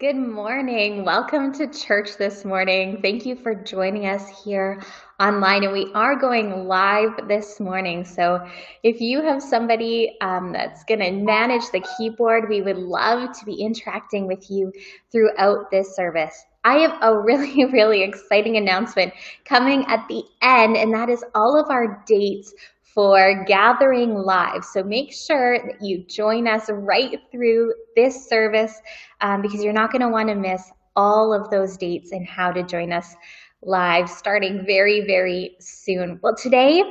Good morning. Welcome to church this morning. Thank you for joining us here online. And we are going live this morning. So if you have somebody um, that's going to manage the keyboard, we would love to be interacting with you throughout this service. I have a really, really exciting announcement coming at the end, and that is all of our dates for gathering live. So make sure that you join us right through this service um, because you're not going to want to miss all of those dates and how to join us live starting very, very soon. Well, today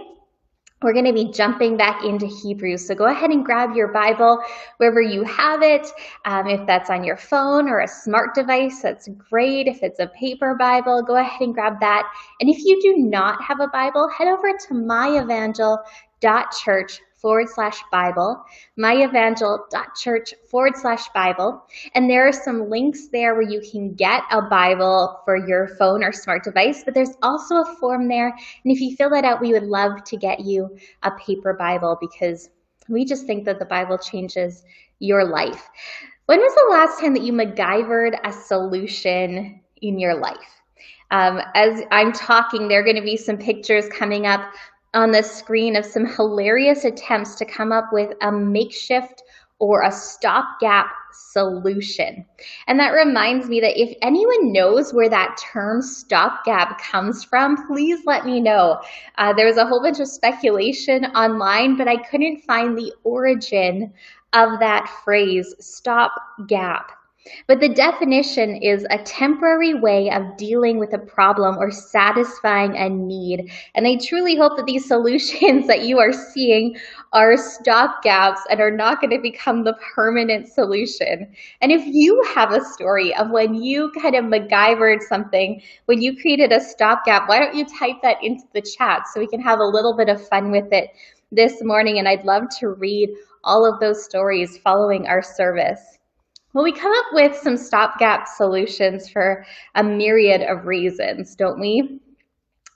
we're going to be jumping back into Hebrews. So go ahead and grab your Bible wherever you have it. Um, if that's on your phone or a smart device, that's great. If it's a paper Bible, go ahead and grab that. And if you do not have a Bible, head over to myevangel.church forward slash Bible, myevangel.church forward slash Bible. And there are some links there where you can get a Bible for your phone or smart device, but there's also a form there. And if you fill that out, we would love to get you a paper Bible because we just think that the Bible changes your life. When was the last time that you MacGyvered a solution in your life? Um, as I'm talking, there are going to be some pictures coming up on the screen of some hilarious attempts to come up with a makeshift or a stopgap solution. And that reminds me that if anyone knows where that term stopgap comes from, please let me know. Uh, there was a whole bunch of speculation online, but I couldn't find the origin of that phrase, stopgap. But the definition is a temporary way of dealing with a problem or satisfying a need. And I truly hope that these solutions that you are seeing are stopgaps and are not going to become the permanent solution. And if you have a story of when you kind of MacGyvered something, when you created a stopgap, why don't you type that into the chat so we can have a little bit of fun with it this morning? And I'd love to read all of those stories following our service. Well, we come up with some stopgap solutions for a myriad of reasons, don't we?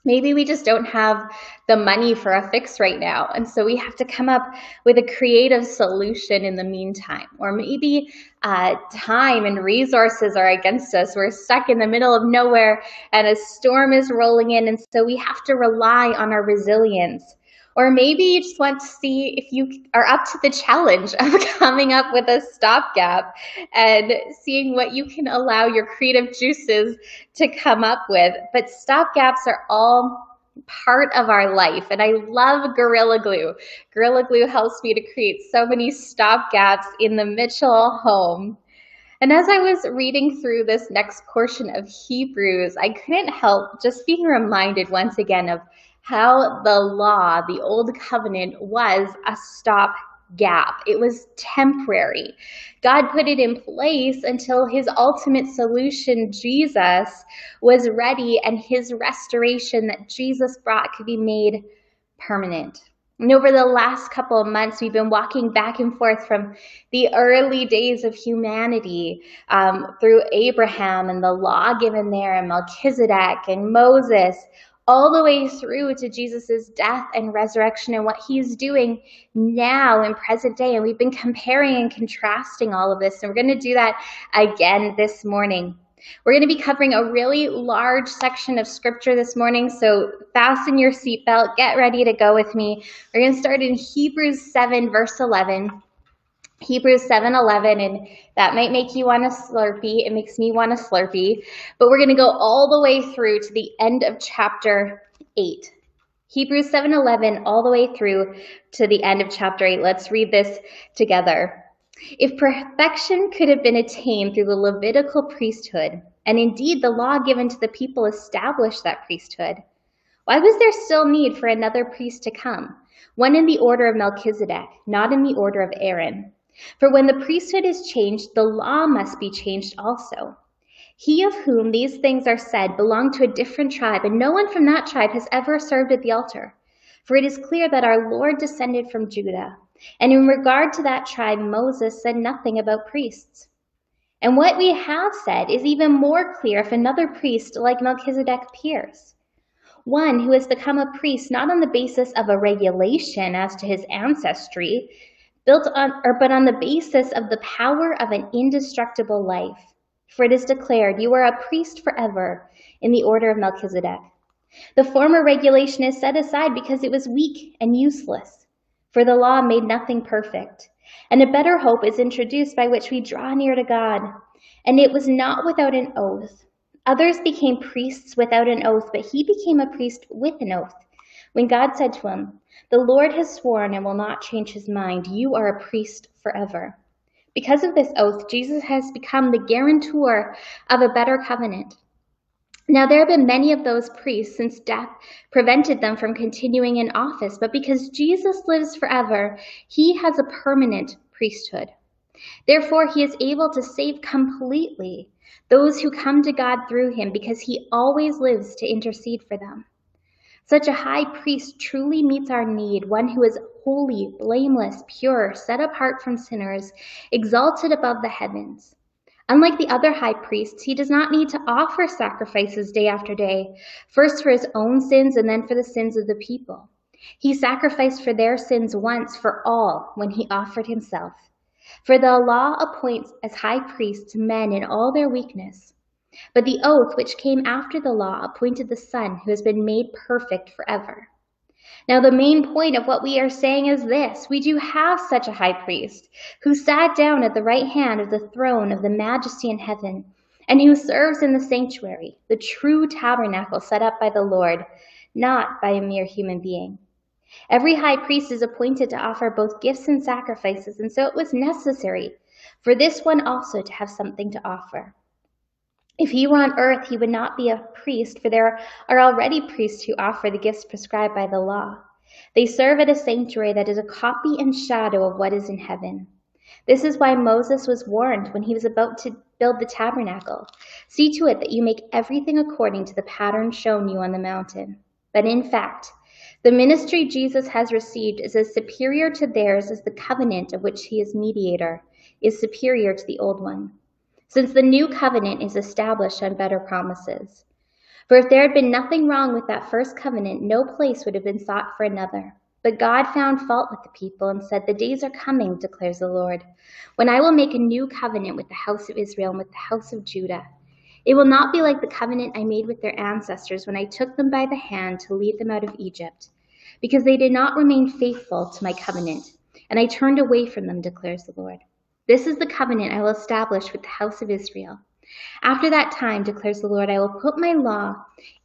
Maybe we just don't have the money for a fix right now. And so we have to come up with a creative solution in the meantime. Or maybe uh, time and resources are against us. We're stuck in the middle of nowhere and a storm is rolling in. And so we have to rely on our resilience or maybe you just want to see if you are up to the challenge of coming up with a stopgap and seeing what you can allow your creative juices to come up with. But stopgaps are all part of our life. And I love Gorilla Glue. Gorilla Glue helps me to create so many stopgaps in the Mitchell home. And as I was reading through this next portion of Hebrews, I couldn't help just being reminded once again of how the law, the old covenant, was a stop gap. It was temporary. God put it in place until his ultimate solution, Jesus, was ready and his restoration that Jesus brought could be made permanent. And over the last couple of months, we've been walking back and forth from the early days of humanity um, through Abraham and the law given there, and Melchizedek and Moses, all the way through to Jesus' death and resurrection and what he's doing now in present day. And we've been comparing and contrasting all of this. And we're going to do that again this morning. We're going to be covering a really large section of scripture this morning, so fasten your seatbelt, get ready to go with me. We're going to start in Hebrews 7, verse 11. Hebrews 7:11 and that might make you want a slurpee. It makes me want a slurpee. But we're going to go all the way through to the end of chapter 8. Hebrews 7:11 all the way through to the end of chapter 8. Let's read this together. If perfection could have been attained through the Levitical priesthood, and indeed the law given to the people established that priesthood, why was there still need for another priest to come, one in the order of Melchizedek, not in the order of Aaron? For when the priesthood is changed, the law must be changed also. He of whom these things are said belonged to a different tribe, and no one from that tribe has ever served at the altar. For it is clear that our Lord descended from Judah. And in regard to that tribe, Moses said nothing about priests. And what we have said is even more clear if another priest like Melchizedek appears. One who has become a priest not on the basis of a regulation as to his ancestry, built on or but on the basis of the power of an indestructible life. For it is declared, You are a priest forever in the order of Melchizedek. The former regulation is set aside because it was weak and useless, for the law made nothing perfect. And a better hope is introduced by which we draw near to God. And it was not without an oath. Others became priests without an oath, but he became a priest with an oath. When God said to him, The Lord has sworn and will not change his mind, you are a priest forever. Because of this oath, Jesus has become the guarantor of a better covenant. Now, there have been many of those priests since death prevented them from continuing in office, but because Jesus lives forever, he has a permanent priesthood. Therefore, he is able to save completely those who come to God through him because he always lives to intercede for them. Such a high priest truly meets our need, one who is holy, blameless, pure, set apart from sinners, exalted above the heavens. Unlike the other high priests, he does not need to offer sacrifices day after day, first for his own sins and then for the sins of the people. He sacrificed for their sins once for all when he offered himself. For the law appoints as high priests men in all their weakness. But the oath which came after the law appointed the Son who has been made perfect forever. Now, the main point of what we are saying is this we do have such a high priest who sat down at the right hand of the throne of the majesty in heaven and who serves in the sanctuary, the true tabernacle set up by the Lord, not by a mere human being. Every high priest is appointed to offer both gifts and sacrifices, and so it was necessary for this one also to have something to offer. If he were on earth, he would not be a priest, for there are already priests who offer the gifts prescribed by the law. They serve at a sanctuary that is a copy and shadow of what is in heaven. This is why Moses was warned when he was about to build the tabernacle See to it that you make everything according to the pattern shown you on the mountain. But in fact, the ministry Jesus has received is as superior to theirs as the covenant of which he is mediator is superior to the old one since the new covenant is established on better promises. For if there had been nothing wrong with that first covenant, no place would have been sought for another. But God found fault with the people and said, The days are coming, declares the Lord, when I will make a new covenant with the house of Israel and with the house of Judah. It will not be like the covenant I made with their ancestors when I took them by the hand to lead them out of Egypt, because they did not remain faithful to my covenant, and I turned away from them, declares the Lord. This is the covenant I will establish with the house of Israel. After that time, declares the Lord, I will put my law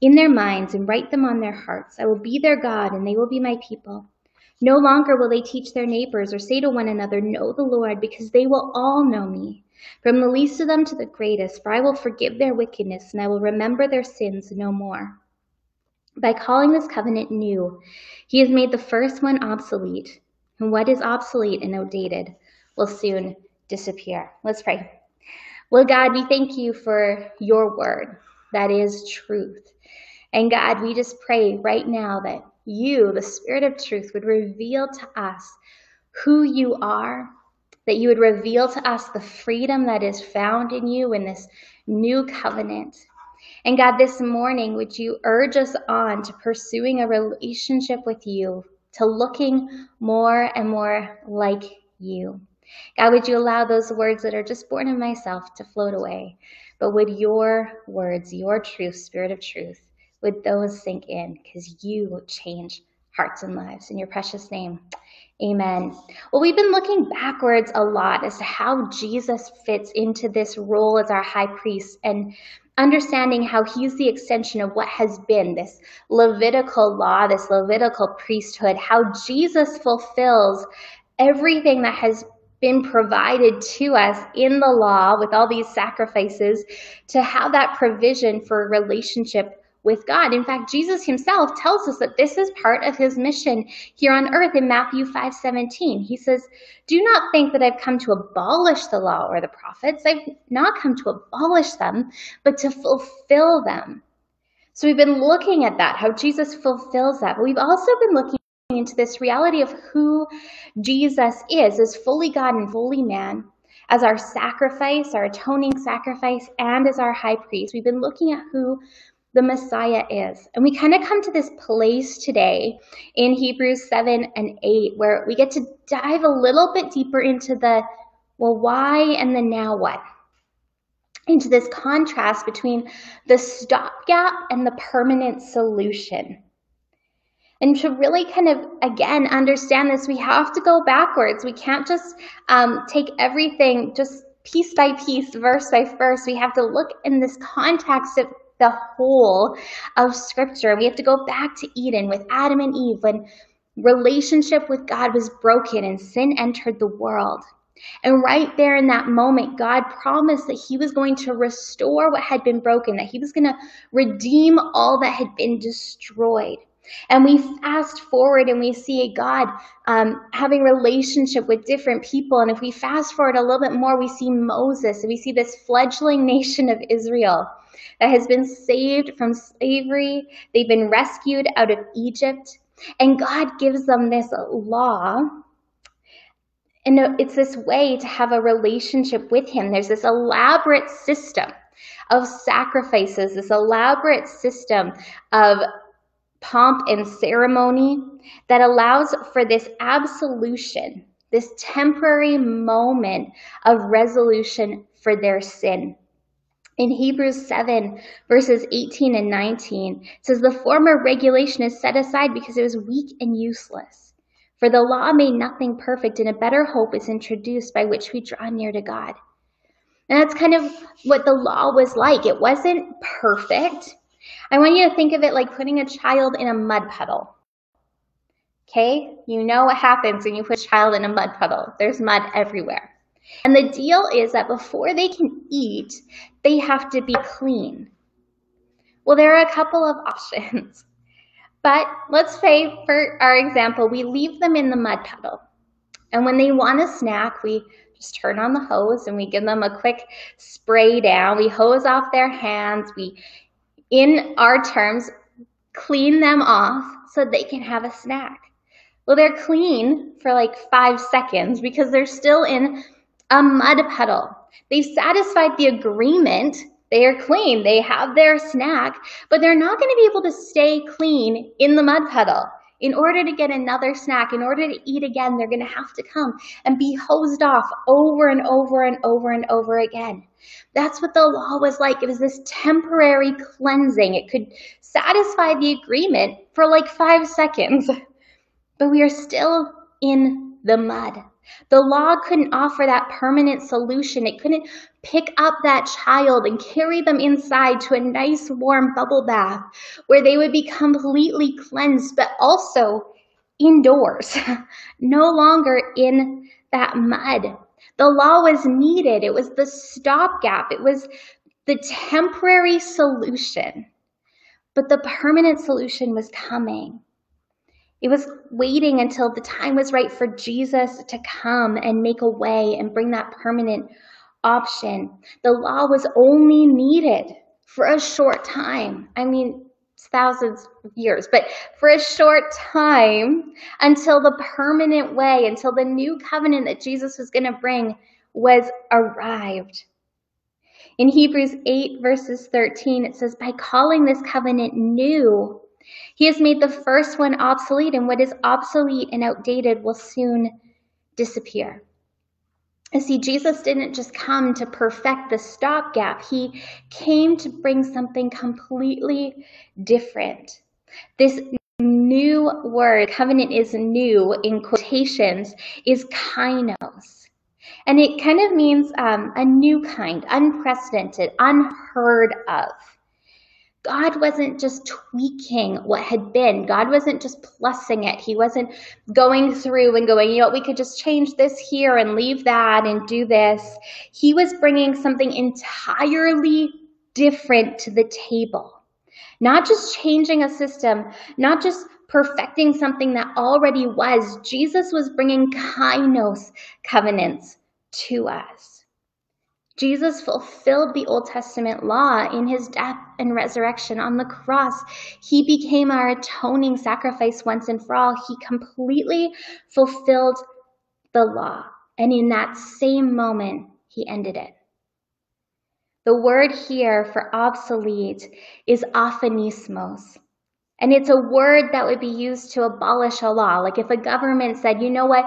in their minds and write them on their hearts. I will be their God, and they will be my people. No longer will they teach their neighbors or say to one another, Know the Lord, because they will all know me, from the least of them to the greatest, for I will forgive their wickedness, and I will remember their sins no more. By calling this covenant new, he has made the first one obsolete, and what is obsolete and outdated will soon disappear. Let's pray. Well, God, we thank you for your word that is truth. And God, we just pray right now that you, the Spirit of truth, would reveal to us who you are, that you would reveal to us the freedom that is found in you in this new covenant. And God, this morning, would you urge us on to pursuing a relationship with you, to looking more and more like you? God, would you allow those words that are just born of myself to float away? But would your words, your truth, spirit of truth, would those sink in? Because you change hearts and lives. In your precious name, amen. Well, we've been looking backwards a lot as to how Jesus fits into this role as our high priest and understanding how he's the extension of what has been this Levitical law, this Levitical priesthood, how Jesus fulfills everything that has been provided to us in the law with all these sacrifices to have that provision for relationship with God. In fact, Jesus himself tells us that this is part of his mission here on earth in Matthew 5 17. He says, Do not think that I've come to abolish the law or the prophets. I've not come to abolish them, but to fulfill them. So we've been looking at that, how Jesus fulfills that. But we've also been looking into this reality of who Jesus is as fully God and fully man, as our sacrifice, our atoning sacrifice, and as our high priest. We've been looking at who the Messiah is. And we kind of come to this place today in Hebrews 7 and 8 where we get to dive a little bit deeper into the well, why and the now what. into this contrast between the stopgap and the permanent solution. And to really kind of, again, understand this, we have to go backwards. We can't just um, take everything just piece by piece, verse by verse. We have to look in this context of the whole of Scripture. We have to go back to Eden with Adam and Eve when relationship with God was broken and sin entered the world. And right there in that moment, God promised that He was going to restore what had been broken, that He was going to redeem all that had been destroyed. And we fast forward and we see God um, having relationship with different people. And if we fast forward a little bit more, we see Moses and we see this fledgling nation of Israel that has been saved from slavery. They've been rescued out of Egypt. And God gives them this law. And it's this way to have a relationship with Him. There's this elaborate system of sacrifices, this elaborate system of pomp and ceremony that allows for this absolution, this temporary moment of resolution for their sin. In Hebrews 7, verses 18 and 19, it says, The former regulation is set aside because it was weak and useless. For the law made nothing perfect, and a better hope is introduced by which we draw near to God. And that's kind of what the law was like. It wasn't perfect, I want you to think of it like putting a child in a mud puddle. Okay? You know what happens when you put a child in a mud puddle. There's mud everywhere. And the deal is that before they can eat, they have to be clean. Well, there are a couple of options. But let's say, for our example, we leave them in the mud puddle. And when they want a snack, we just turn on the hose and we give them a quick spray down. We hose off their hands. We in our terms, clean them off so they can have a snack. Well, they're clean for like five seconds because they're still in a mud puddle. They've satisfied the agreement. They are clean. They have their snack, but they're not going to be able to stay clean in the mud puddle. In order to get another snack, in order to eat again, they're going to have to come and be hosed off over and over and over and over again. That's what the law was like. It was this temporary cleansing. It could satisfy the agreement for like five seconds, but we are still in the mud. The law couldn't offer that permanent solution. It couldn't pick up that child and carry them inside to a nice warm bubble bath where they would be completely cleansed, but also indoors, no longer in that mud. The law was needed. It was the stopgap. It was the temporary solution. But the permanent solution was coming. It was waiting until the time was right for Jesus to come and make a way and bring that permanent option. The law was only needed for a short time. I mean, thousands of years, but for a short time until the permanent way, until the new covenant that Jesus was going to bring was arrived. In Hebrews 8, verses 13, it says, By calling this covenant new, he has made the first one obsolete, and what is obsolete and outdated will soon disappear. You see, Jesus didn't just come to perfect the stopgap, he came to bring something completely different. This new word, covenant is new in quotations, is kainos. And it kind of means um, a new kind, unprecedented, unheard of. God wasn't just tweaking what had been. God wasn't just plussing it. He wasn't going through and going, you know, we could just change this here and leave that and do this. He was bringing something entirely different to the table. Not just changing a system, not just perfecting something that already was. Jesus was bringing kainos covenants to us. Jesus fulfilled the Old Testament law in his death and resurrection on the cross. He became our atoning sacrifice once and for all. He completely fulfilled the law. And in that same moment, he ended it. The word here for obsolete is aphanismos. And it's a word that would be used to abolish a law. Like if a government said, you know what,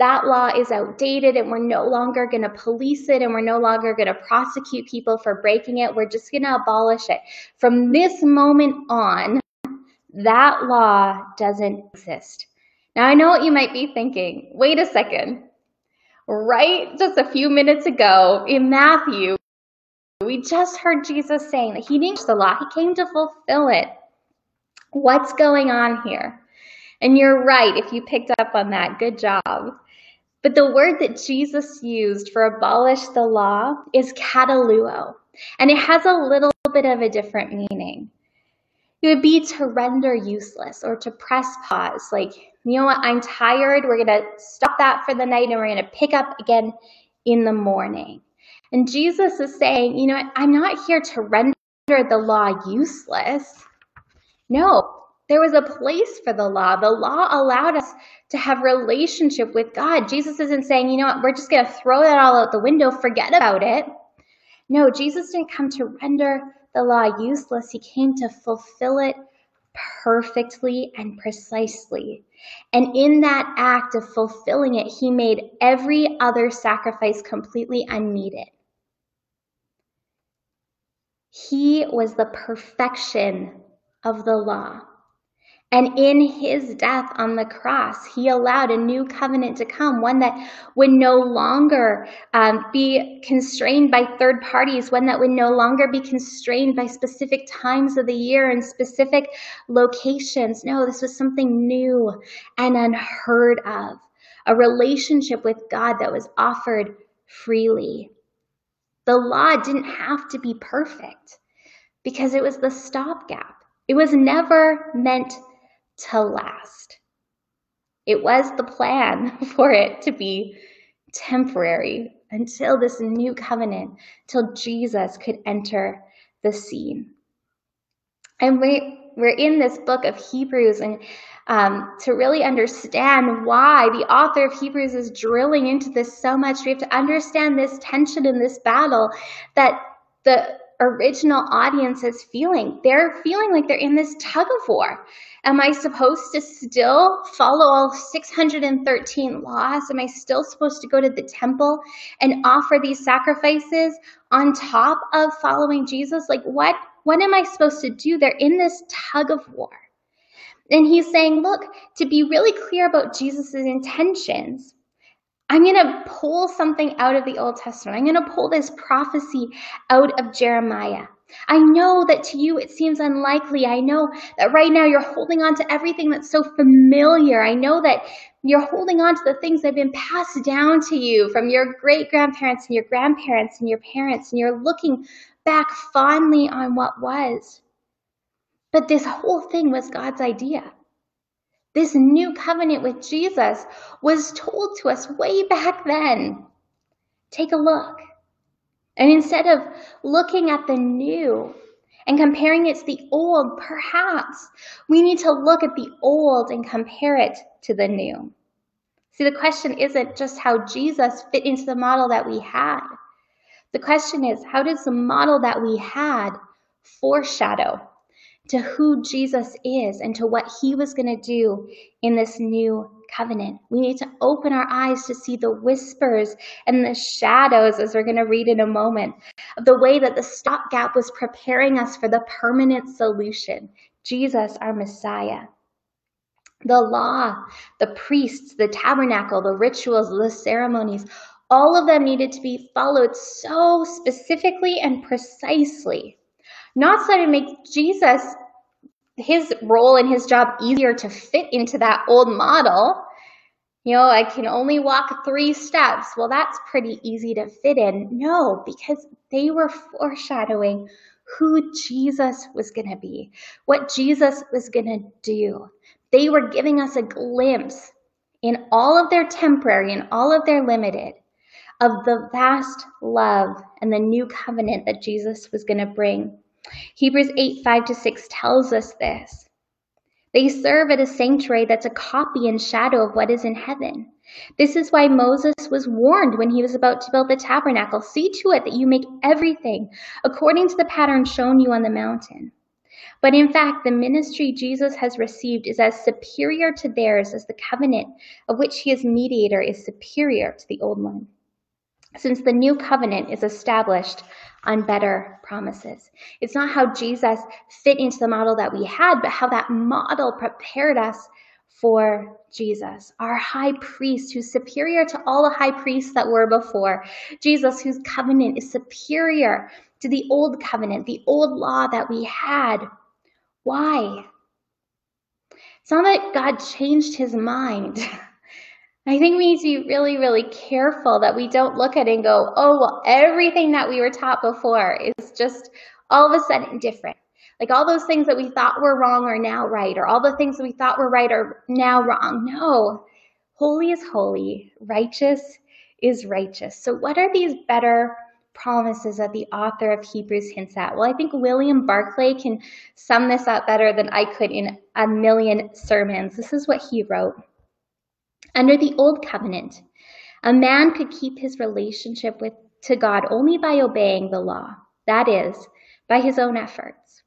that law is outdated and we're no longer going to police it and we're no longer going to prosecute people for breaking it. We're just going to abolish it. From this moment on, that law doesn't exist. Now, I know what you might be thinking. Wait a second. Right just a few minutes ago in Matthew, we just heard Jesus saying that he didn't the law, he came to fulfill it. What's going on here? And you're right if you picked up on that. Good job. But the word that Jesus used for abolish the law is kataluo, and it has a little bit of a different meaning. It would be to render useless or to press pause, like, you know what, I'm tired, we're going to stop that for the night and we're going to pick up again in the morning. And Jesus is saying, you know what, I'm not here to render the law useless. No, there was a place for the law. The law allowed us to have relationship with God. Jesus isn't saying, you know what, we're just going to throw that all out the window, forget about it. No, Jesus didn't come to render the law useless. He came to fulfill it perfectly and precisely. And in that act of fulfilling it, he made every other sacrifice completely unneeded. He was the perfection of the law. And in his death on the cross, he allowed a new covenant to come, one that would no longer um, be constrained by third parties, one that would no longer be constrained by specific times of the year and specific locations. No, this was something new and unheard of, a relationship with God that was offered freely. The law didn't have to be perfect because it was the stopgap. It was never meant to last. It was the plan for it to be temporary until this new covenant, till Jesus could enter the scene. And we, we're in this book of Hebrews, and um, to really understand why the author of Hebrews is drilling into this so much, we have to understand this tension in this battle that the original audience is feeling. They're feeling like they're in this tug of war. Am I supposed to still follow all 613 laws? Am I still supposed to go to the temple and offer these sacrifices on top of following Jesus? Like what what am I supposed to do? They're in this tug of war. And he's saying, look, to be really clear about Jesus' intentions, I'm going to pull something out of the Old Testament. I'm going to pull this prophecy out of Jeremiah. I know that to you it seems unlikely. I know that right now you're holding on to everything that's so familiar. I know that you're holding on to the things that have been passed down to you from your great grandparents and your grandparents and your parents, and you're looking back fondly on what was. But this whole thing was God's idea. This new covenant with Jesus was told to us way back then. Take a look. And instead of looking at the new and comparing it to the old, perhaps we need to look at the old and compare it to the new. See, the question isn't just how Jesus fit into the model that we had. The question is, how does the model that we had foreshadow to who Jesus is and to what he was going to do in this new covenant. We need to open our eyes to see the whispers and the shadows, as we're going to read in a moment, of the way that the stopgap was preparing us for the permanent solution Jesus, our Messiah. The law, the priests, the tabernacle, the rituals, the ceremonies, all of them needed to be followed so specifically and precisely not so to make Jesus, his role and his job easier to fit into that old model. You know, I can only walk three steps. Well, that's pretty easy to fit in. No, because they were foreshadowing who Jesus was going to be, what Jesus was going to do. They were giving us a glimpse in all of their temporary and all of their limited of the vast love and the new covenant that Jesus was going to bring. Hebrews 8 5 to 6 tells us this. They serve at a sanctuary that's a copy and shadow of what is in heaven. This is why Moses was warned when he was about to build the tabernacle see to it that you make everything according to the pattern shown you on the mountain. But in fact, the ministry Jesus has received is as superior to theirs as the covenant of which he is mediator is superior to the old one. Since the new covenant is established on better promises. It's not how Jesus fit into the model that we had, but how that model prepared us for Jesus, our high priest who's superior to all the high priests that were before. Jesus, whose covenant is superior to the old covenant, the old law that we had. Why? It's not that God changed his mind. I think we need to be really, really careful that we don't look at it and go, oh, well, everything that we were taught before is just all of a sudden different. Like all those things that we thought were wrong are now right, or all the things that we thought were right are now wrong. No, holy is holy, righteous is righteous. So, what are these better promises that the author of Hebrews hints at? Well, I think William Barclay can sum this up better than I could in a million sermons. This is what he wrote Under the Old Covenant, a man could keep his relationship with, to God only by obeying the law, that is, by his own efforts.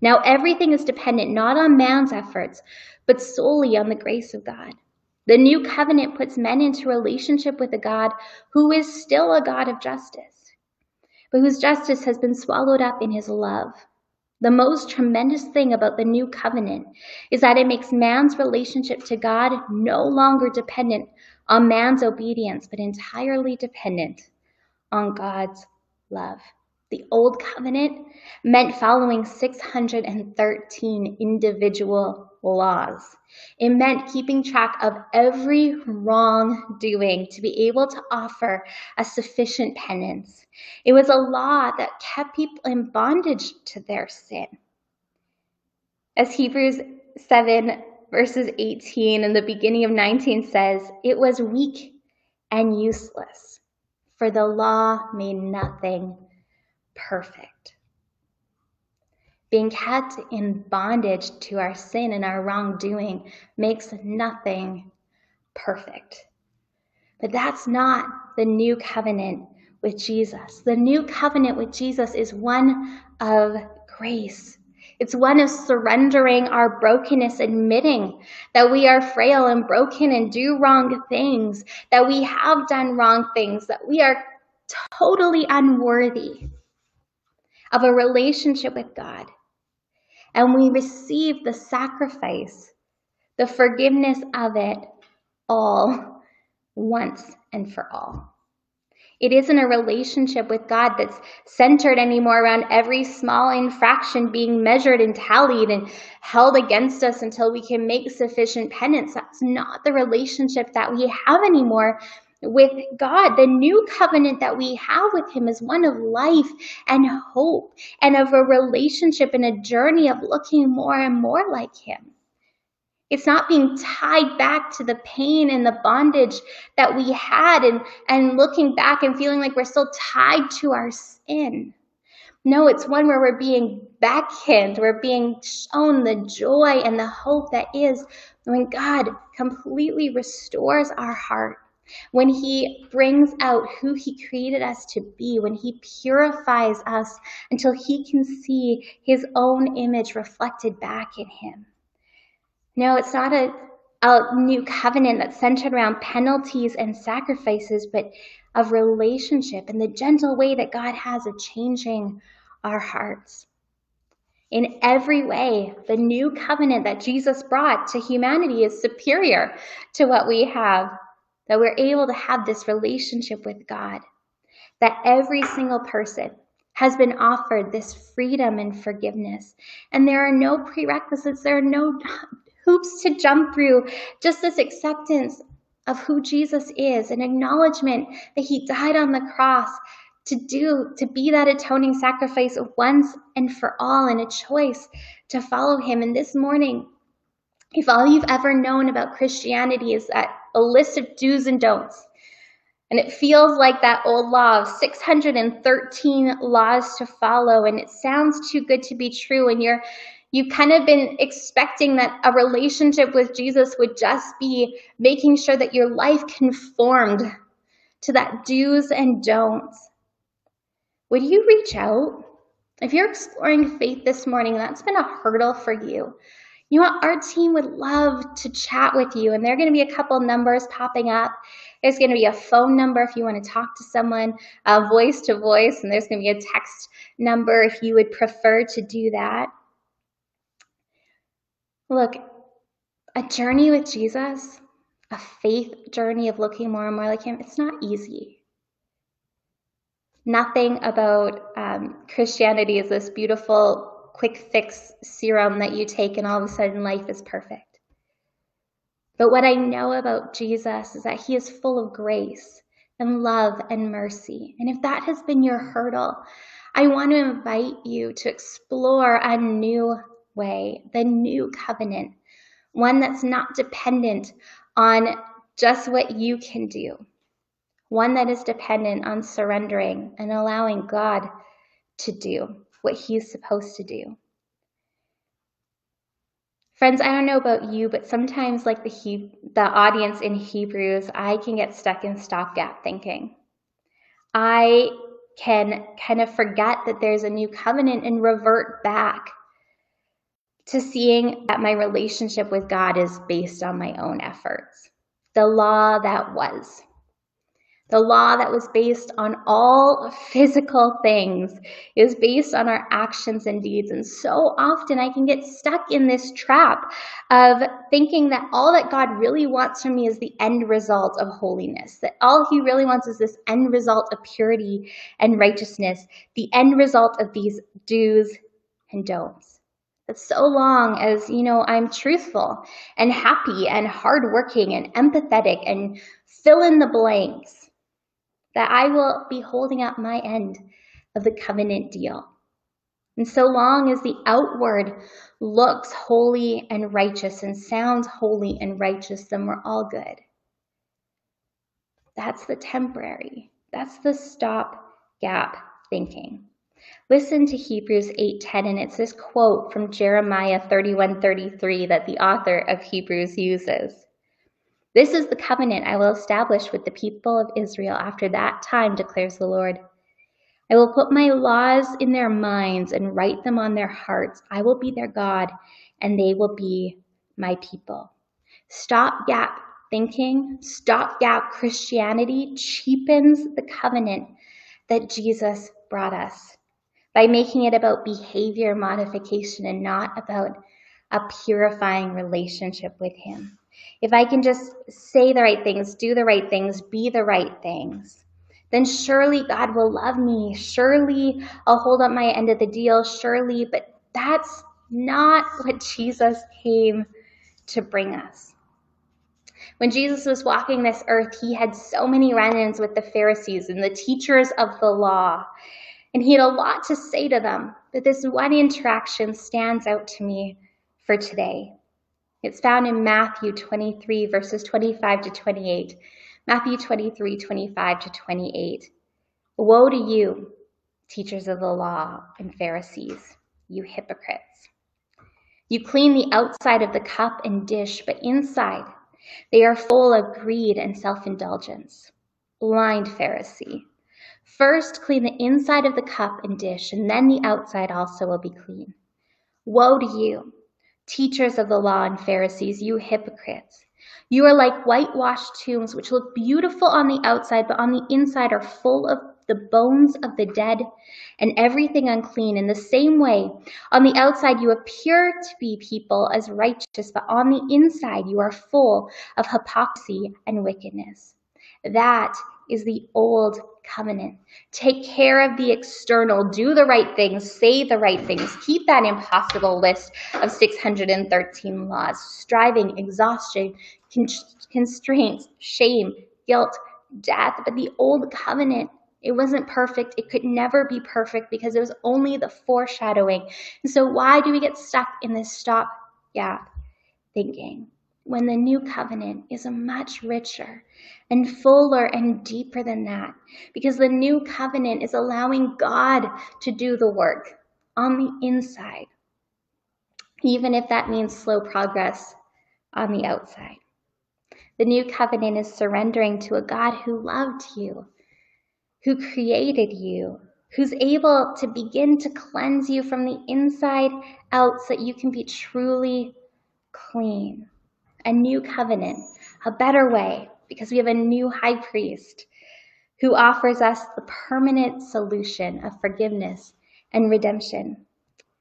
Now everything is dependent not on man's efforts, but solely on the grace of God. The new covenant puts men into relationship with a God who is still a God of justice, but whose justice has been swallowed up in his love. The most tremendous thing about the new covenant is that it makes man's relationship to God no longer dependent on man's obedience, but entirely dependent on God's love. The Old Covenant meant following 613 individual laws. It meant keeping track of every wrongdoing to be able to offer a sufficient penance. It was a law that kept people in bondage to their sin. As Hebrews 7, verses 18 and the beginning of 19 says, it was weak and useless, for the law made nothing perfect. Being kept in bondage to our sin and our wrongdoing makes nothing perfect. But that's not the new covenant with Jesus. The new covenant with Jesus is one of grace. It's one of surrendering our brokenness, admitting that we are frail and broken and do wrong things, that we have done wrong things, that we are totally unworthy of a relationship with God. And we receive the sacrifice, the forgiveness of it all once and for all. It isn't a relationship with God that's centered anymore around every small infraction being measured and tallied and held against us until we can make sufficient penance. That's not the relationship that we have anymore with God. The new covenant that we have with Him is one of life and hope and of a relationship and a journey of looking more and more like Him. It's not being tied back to the pain and the bondage that we had and, and looking back and feeling like we're still tied to our sin. No, it's one where we're being backhand, we're being shown the joy and the hope that is when God completely restores our heart when He brings out who He created us to be, when He purifies us until He can see His own image reflected back in Him. No, it's not a, a new covenant that's centered around penalties and sacrifices, but of relationship and the gentle way that God has of changing our hearts. In every way, the new covenant that Jesus brought to humanity is superior to what we have that we're able to have this relationship with God, that every single person has been offered this freedom and forgiveness. And there are no prerequisites, there are no hoops to jump through, just this acceptance of who Jesus is, an acknowledgement that he died on the cross to do, to be that atoning sacrifice once and for all, and a choice to follow him. And this morning, if all you've ever known about Christianity is that a list of do's and don'ts. And it feels like that old law of 613 laws to follow, and it sounds too good to be true. And you're you've kind of been expecting that a relationship with Jesus would just be making sure that your life conformed to that do's and don'ts. Would you reach out If you're exploring faith this morning, that's been a hurdle for you. You know what? Our team would love to chat with you, and there are going to be a couple numbers popping up. There's going to be a phone number if you want to talk to someone, uh, voice to voice, and there's going to be a text number if you would prefer to do that. Look, a journey with Jesus, a faith journey of looking more and more like Him, it's not easy. Nothing about um, Christianity is this beautiful, quick fix serum that you take and all of a sudden life is perfect. But what I know about Jesus is that He is full of grace and love and mercy. And if that has been your hurdle, I want to invite you to explore a new way, the new covenant, one that's not dependent on just what you can do, one that is dependent on surrendering and allowing God to do what He's supposed to do. Friends, I don't know about you, but sometimes, like the he- the audience in Hebrews, I can get stuck in stopgap thinking. I can kind of forget that there's a new covenant and revert back to seeing that my relationship with God is based on my own efforts. The law that was. The law that was based on all physical things is based on our actions and deeds. And so often I can get stuck in this trap of thinking that all that God really wants from me is the end result of holiness, that all He really wants is this end result of purity and righteousness, the end result of these do's and don'ts But so long as you know i'm truthful and happy and hardworking and empathetic and fill in the blanks that i will be holding up my end of the covenant deal. And so long as the outward looks holy and righteous and sounds holy and righteous then we're all good. That's the temporary. That's the stop gap thinking. Listen to Hebrews 8:10 and it's this quote from Jeremiah 31:33 that the author of Hebrews uses. This is the covenant I will establish with the people of Israel after that time declares the Lord. I will put my laws in their minds and write them on their hearts. I will be their God and they will be my people. Stop gap thinking, stop gap Christianity cheapens the covenant that Jesus brought us by making it about behavior modification and not about a purifying relationship with Him. If I can just say the right things, do the right things, be the right things, then surely God will love me. Surely I'll hold up my end of the deal. Surely, but that's not what Jesus came to bring us. When Jesus was walking this earth, he had so many run ins with the Pharisees and the teachers of the law. And he had a lot to say to them, but this one interaction stands out to me for today. It's found in Matthew 23, verses 25 to 28. Matthew 23, 25 to 28. Woe to you, teachers of the law and Pharisees, you hypocrites! You clean the outside of the cup and dish, but inside they are full of greed and self indulgence. Blind Pharisee. First, clean the inside of the cup and dish, and then the outside also will be clean. Woe to you, teachers of the law and Pharisees, you hypocrites! You are like whitewashed tombs, which look beautiful on the outside, but on the inside are full of the bones of the dead and everything unclean. In the same way, on the outside you appear to be people as righteous, but on the inside you are full of hypocrisy and wickedness. That is the old covenant. Take care of the external, do the right things, say the right things, keep that impossible list of 613 laws, striving, exhaustion, con- constraints, shame, guilt, death. But the old covenant, it wasn't perfect. It could never be perfect because it was only the foreshadowing. And so, why do we get stuck in this stop gap thinking? When the new covenant is a much richer and fuller and deeper than that because the new covenant is allowing God to do the work on the inside, even if that means slow progress on the outside. The new covenant is surrendering to a God who loved you, who created you, who's able to begin to cleanse you from the inside out so that you can be truly clean. A new covenant, a better way, because we have a new high priest who offers us the permanent solution of forgiveness and redemption.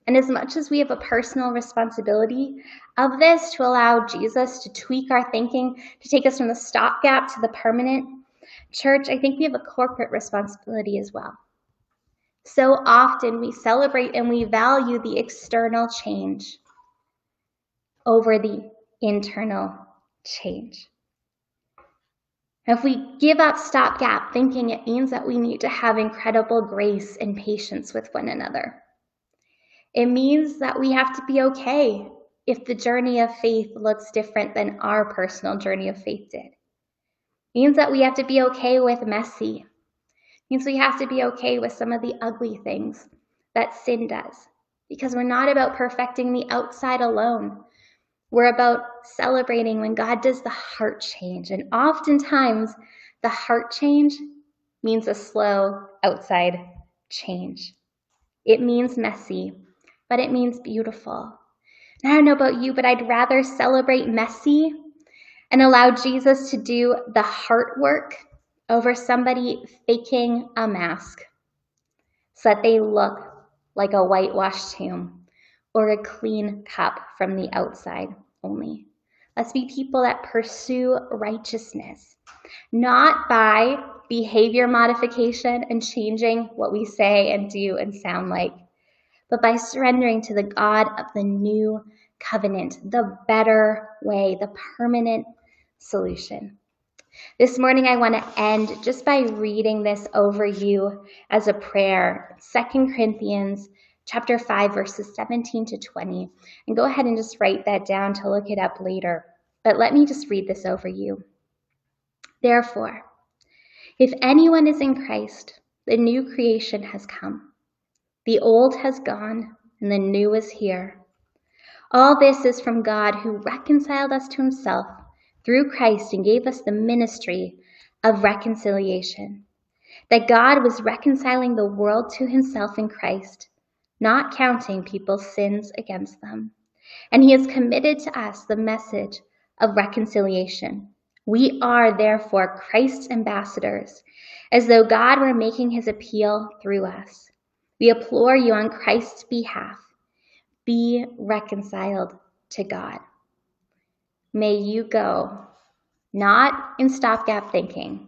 And as much as we have a personal responsibility of this to allow Jesus to tweak our thinking, to take us from the stopgap to the permanent, church, I think we have a corporate responsibility as well. So often we celebrate and we value the external change over the internal change. If we give up stopgap thinking, it means that we need to have incredible grace and patience with one another. It means that we have to be okay if the journey of faith looks different than our personal journey of faith did. It means that we have to be okay with messy. It means we have to be okay with some of the ugly things that sin does. Because we're not about perfecting the outside alone. We're about celebrating when God does the heart change. And oftentimes, the heart change means a slow outside change. It means messy, but it means beautiful. And I don't know about you, but I'd rather celebrate messy and allow Jesus to do the heart work over somebody faking a mask so that they look like a whitewashed tomb or a clean cup from the outside only. Let's be people that pursue righteousness, not by behavior modification and changing what we say and do and sound like, but by surrendering to the God of the new covenant, the better way, the permanent solution. This morning, I want to end just by reading this over you as a prayer. Second Corinthians chapter 5, verses 17 to 20. And go ahead and just write that down to look it up later. But let me just read this over you. Therefore, if anyone is in Christ, the new creation has come. The old has gone, and the new is here. All this is from God who reconciled us to himself through Christ and gave us the ministry of reconciliation. That God was reconciling the world to himself in Christ not counting people's sins against them. And he has committed to us the message of reconciliation. We are therefore Christ's ambassadors, as though God were making his appeal through us. We implore you on Christ's behalf be reconciled to God. May you go, not in stopgap thinking,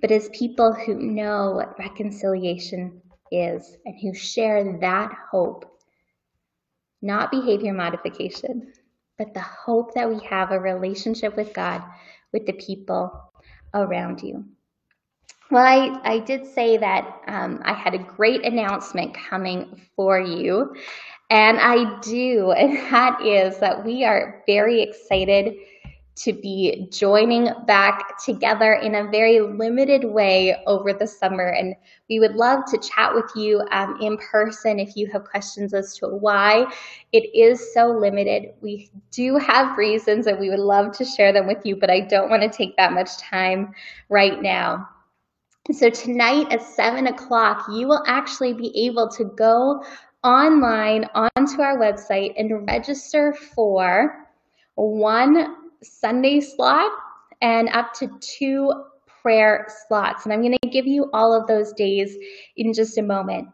but as people who know what reconciliation is and who share that hope. Not behavior modification, but the hope that we have a relationship with God, with the people around you. Well, I, I did say that um, I had a great announcement coming for you, and I do, and that is that we are very excited to be joining back together in a very limited way over the summer. And we would love to chat with you um, in person if you have questions as to why it is so limited. We do have reasons and we would love to share them with you, but I don't want to take that much time right now. So tonight at seven o'clock, you will actually be able to go online onto our website and register for one Sunday slot and up to two prayer slots. And I'm going to give you all of those days in just a moment.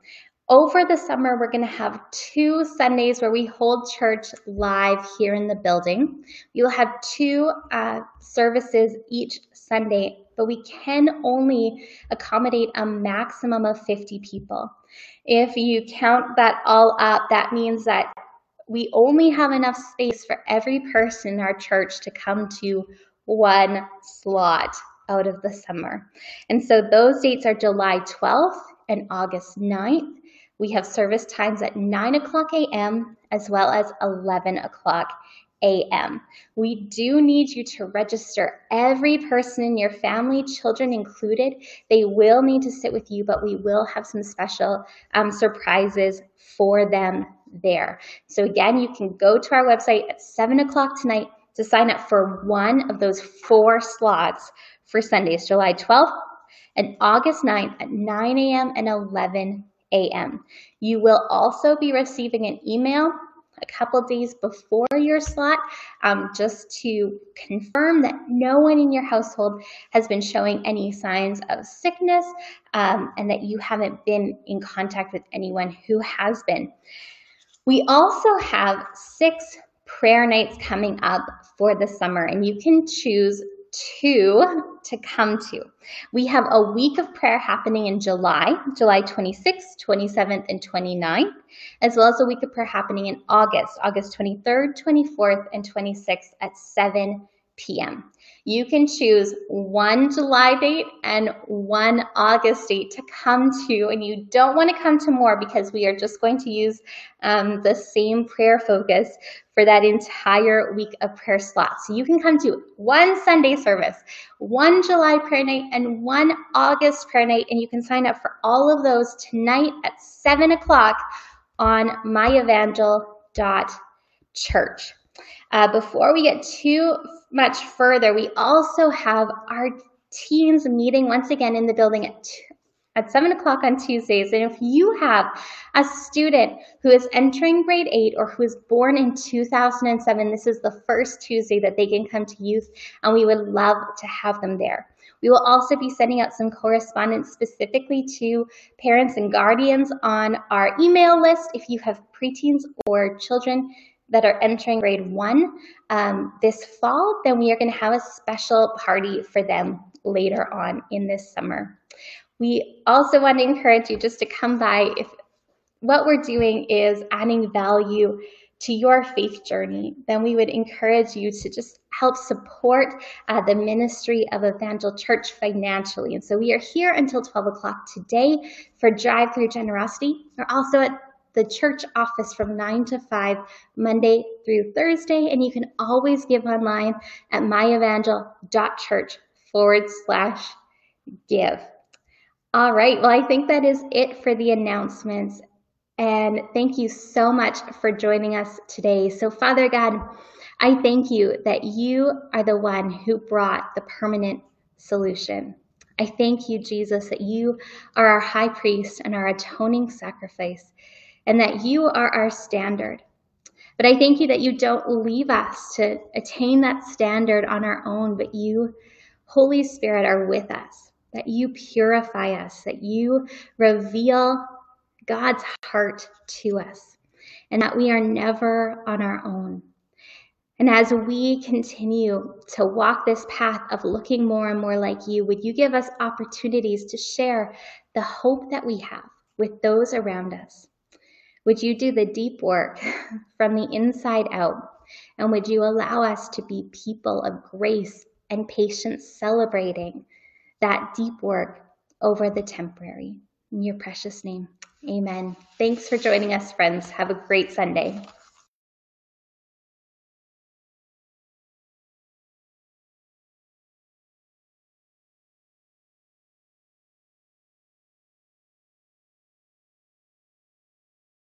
Over the summer, we're going to have two Sundays where we hold church live here in the building. Will have two uh, services each Sunday, but we can only accommodate a maximum of 50 people. If you count that all up, that means that we only have enough space for every person in our church to come to one slot out of the summer. And so those dates are July 12th and August 9th. We have service times at 9 o'clock a.m. as well as 11 o'clock a.m. We do need you to register every person in your family, children included. They will need to sit with you, but we will have some special um, surprises for them there. So again, you can go to our website at seven o'clock tonight to sign up for one of those four slots for Sundays, July 12th and August 9th at 9 a.m. and 11 a.m. You will also be receiving an email a couple days before your slot um, just to confirm that no one in your household has been showing any signs of sickness um, and that you haven't been in contact with anyone who has been. We also have six prayer nights coming up for the summer, and you can choose two to come to. We have a week of prayer happening in July, July 26th, 27th, and 29th, as well as a week of prayer happening in August, August 23rd, 24th, and 26th at 7 p.m. You can choose one July date and one August date to come to, and you don't want to come to more because we are just going to use um, the same prayer focus for that entire week of prayer slots. So you can come to one Sunday service, one July prayer night, and one August prayer night, and you can sign up for all of those tonight at 7 o'clock on myevangel.church. Uh, before we get too much further, we also have our teens meeting once again in the building at at 7 o'clock on Tuesdays. And if you have a student who is entering grade 8 or who is born in 2007, this is the first Tuesday that they can come to youth, and we would love to have them there. We will also be sending out some correspondence specifically to parents and guardians on our email list if you have preteens or children that are entering grade one um, this fall, then we are going to have a special party for them later on in this summer. We also want to encourage you just to come by if what we're doing is adding value to your faith journey, then we would encourage you to just help support uh, the ministry of Evangel Church financially. And so we are here until 12 o'clock today for drive through generosity. We're also at the church office from 9 to 5, Monday through Thursday. And you can always give online at myevangel.church forward slash give. All right. Well, I think that is it for the announcements. And thank you so much for joining us today. So, Father God, I thank you that you are the one who brought the permanent solution. I thank you, Jesus, that you are our high priest and our atoning sacrifice, and that you are our standard. But I thank you that you don't leave us to attain that standard on our own, but you, Holy Spirit, are with us that you purify us, that you reveal God's heart to us, and that we are never on our own. And as we continue to walk this path of looking more and more like you, would you give us opportunities to share the hope that we have with those around us? Would you do the deep work from the inside out? And would you allow us to be people of grace and patience, celebrating that deep work over the temporary. In your precious name, amen. Thanks for joining us, friends. Have a great Sunday.